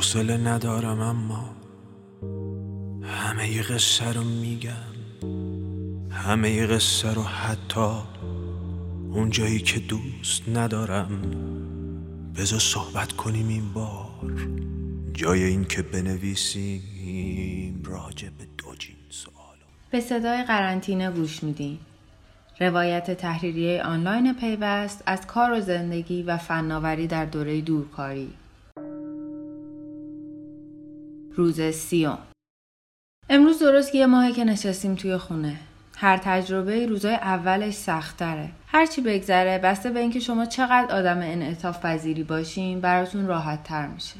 حوصله ندارم اما همه ی قصه رو میگم. همه ی قصه رو حتی اون جایی که دوست ندارم بذار صحبت کنیم این بار. جای این که بنویسیم راجع به دو جین به صدای قرنطینه گوش میدین. روایت تحریریه آنلاین پیوست از کار و زندگی و فناوری در دوره دورکاری. روز سیوم. امروز درست یه ماهی که نشستیم توی خونه. هر تجربه روزای اولش سختره هرچی بگذره بسته به اینکه شما چقدر آدم انعطاف پذیری باشین براتون راحت تر میشه.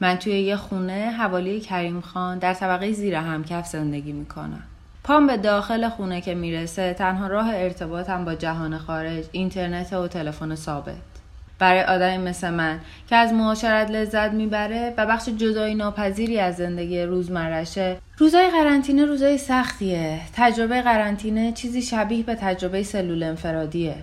من توی یه خونه حوالی کریم خان در طبقه زیر همکف زندگی می‌کنم. پام به داخل خونه که می‌رسه تنها راه ارتباطم با جهان خارج اینترنت و تلفن ثابت. برای آدمی مثل من که از معاشرت لذت می‌بره و بخش جدایی ناپذیری از زندگی روزمرشه روزای قرنطینه روزای سختیه. تجربه قرنطینه چیزی شبیه به تجربه سلول انفرادیه.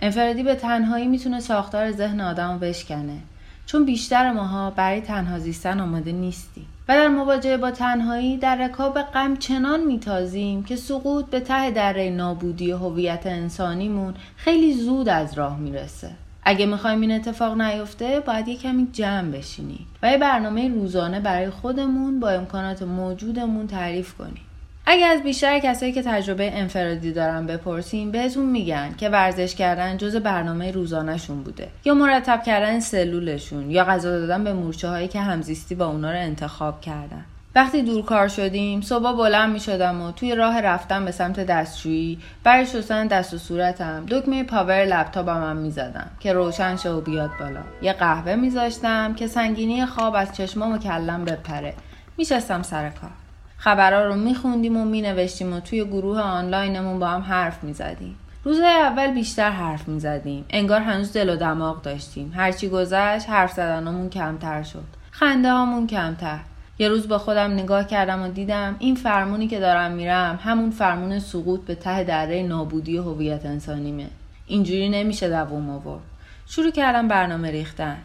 انفرادی به تنهایی می‌تونه ساختار ذهن آدم رو بشکنه. چون بیشتر ماها برای تنها زیستن آماده نیستیم و در مواجهه با تنهایی در رکاب غم چنان میتازیم که سقوط به ته دره نابودی هویت انسانیمون خیلی زود از راه می‌رسه. اگه می‌خوایم این اتفاق نیفته باید یه کمی جمع بشینیم. و یه برنامه روزانه برای خودمون با امکانات موجودمون تعریف کنیم. اگر از بیشتر کسایی که تجربه انفرادی دارن بپرسیم بهتون میگن که ورزش کردن جز برنامه روزانهشون بوده. یا مرتب کردن سلولشون یا غذا دادن به مورچه هایی که همزیستی با اونا رو انتخاب کردن. وقتی دورکار شدیم صبح بلند می شدم و توی راه رفتم به سمت دستشویی. برای شستن دست و صورتم دکمه پاور لپتاپم هم می زدم که روشن شه و بیاد بالا. یه قهوه می زاشتم که سنگینی خواب از چشمام و کلم بپره. میشستم سر کار. خبرها رو میخوندیم و مینوشتیم و توی گروه آنلاینمون با هم حرف می‌زدیم. روزهای اول بیشتر حرف می‌زدیم. انگار هنوز دل و دماغ داشتیم. هرچی گذشت حرف زدنمون کمتر شد. خنده هامون کمتر. یه روز با خودم نگاه کردم و دیدم این فرمونی که دارم میرم همون فرمون سقوط به ته دره نابودی هویت انسانیمه. اینجوری نمیشه دووم آورد. شروع کردم برنامه ریختن.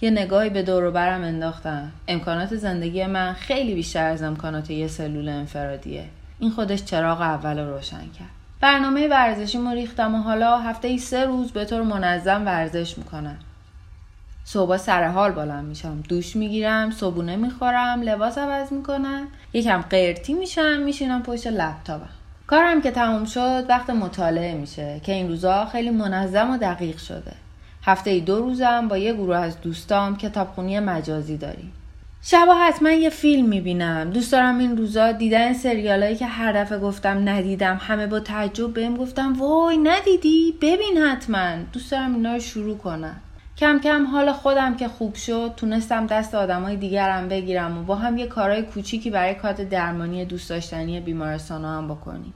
یه نگاهی به دور برم انداختم. امکانات زندگی من خیلی بیشتر از امکانات یه سلول انفرادیه. این خودش چراغ اول رو روشن کرد. برنامه ورزشی ما ریختم و حالا هفته ای سه روز به طور منظم ورزش می‌کنم. صبح سر حال بلند میشم. دوش می‌گیرم صبونه می‌خورم لباس عوض می‌کنم یکم قرتی میشم میشینم پشت لپتاپم. کارم که تموم شد وقت مطالعه میشه که این روزا خیلی منظم و دقیق شده. هفته ای دو روزم با یه گروه از دوستام کتابخونی مجازی داریم. شبا حتما یه فیلم می‌بینم. دوست دارم این روزا دیدن سریالایی که هر دفعه گفتم ندیدم همه با تعجب بهم گفتم وای ندیدی؟ ببین حتما. دوست دارم اینا رو شروع کنم. کم کم حال خودم که خوب شد تونستم دست آدمای دیگرم بگیرم و با هم یه کارهای کوچیکی برای کات درمانی دوست داشتنی بیمارستان هم بکنیم.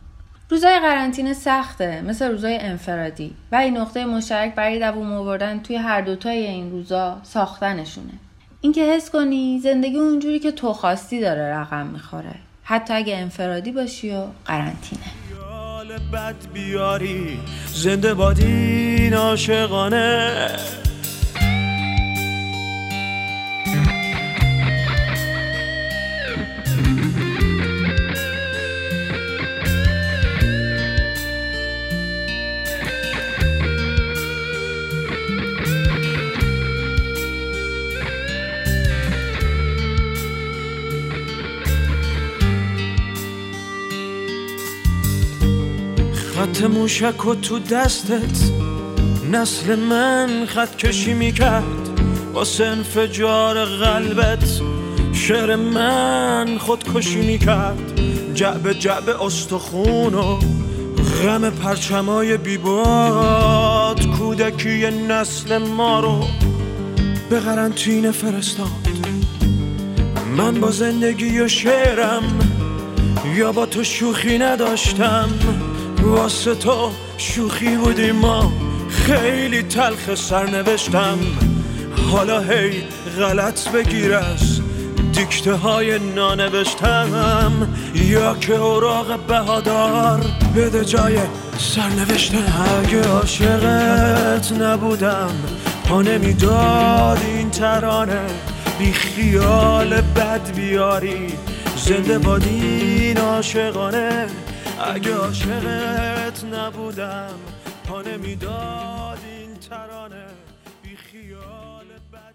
روزای قرنطینه سخته مثل روزای انفرادی. و این نقطه مشترک برای دووم آوردن توی هر دوتای این روزا ساختنشونه. اینکه حس کنی زندگی اونجوری که تو خواستی داره رقم می‌خوره. حتی اگه انفرادی باشی و قرنطینه. بد بیاری زنده بادین عاشقانه. خط موشک و تو دستت نسل من خط کشی می‌کرد. با انفجار قلبت شعر من خودکشی می‌کرد. جعب جعب استخون و غم پرچمای بیباد کودکی نسل ما رو به قرنطینه فرستاد. من با زندگی و شعرم یا با تو شوخی نداشتم. واسه تو شوخی بودی ما. خیلی تلخ سرنوشتم حالا هی غلط بگیر از دیکته های نانوشتم. یا که اوراق بهادار بده جای سرنوشتم اگه عاشقت نبودم پا نمی‌داد این ترانه. بی خیال بد بیاری زنده بادین عاشقانه. اگه عاشقت نبودم پا نمی‌داد این ترانه. بی خیال بد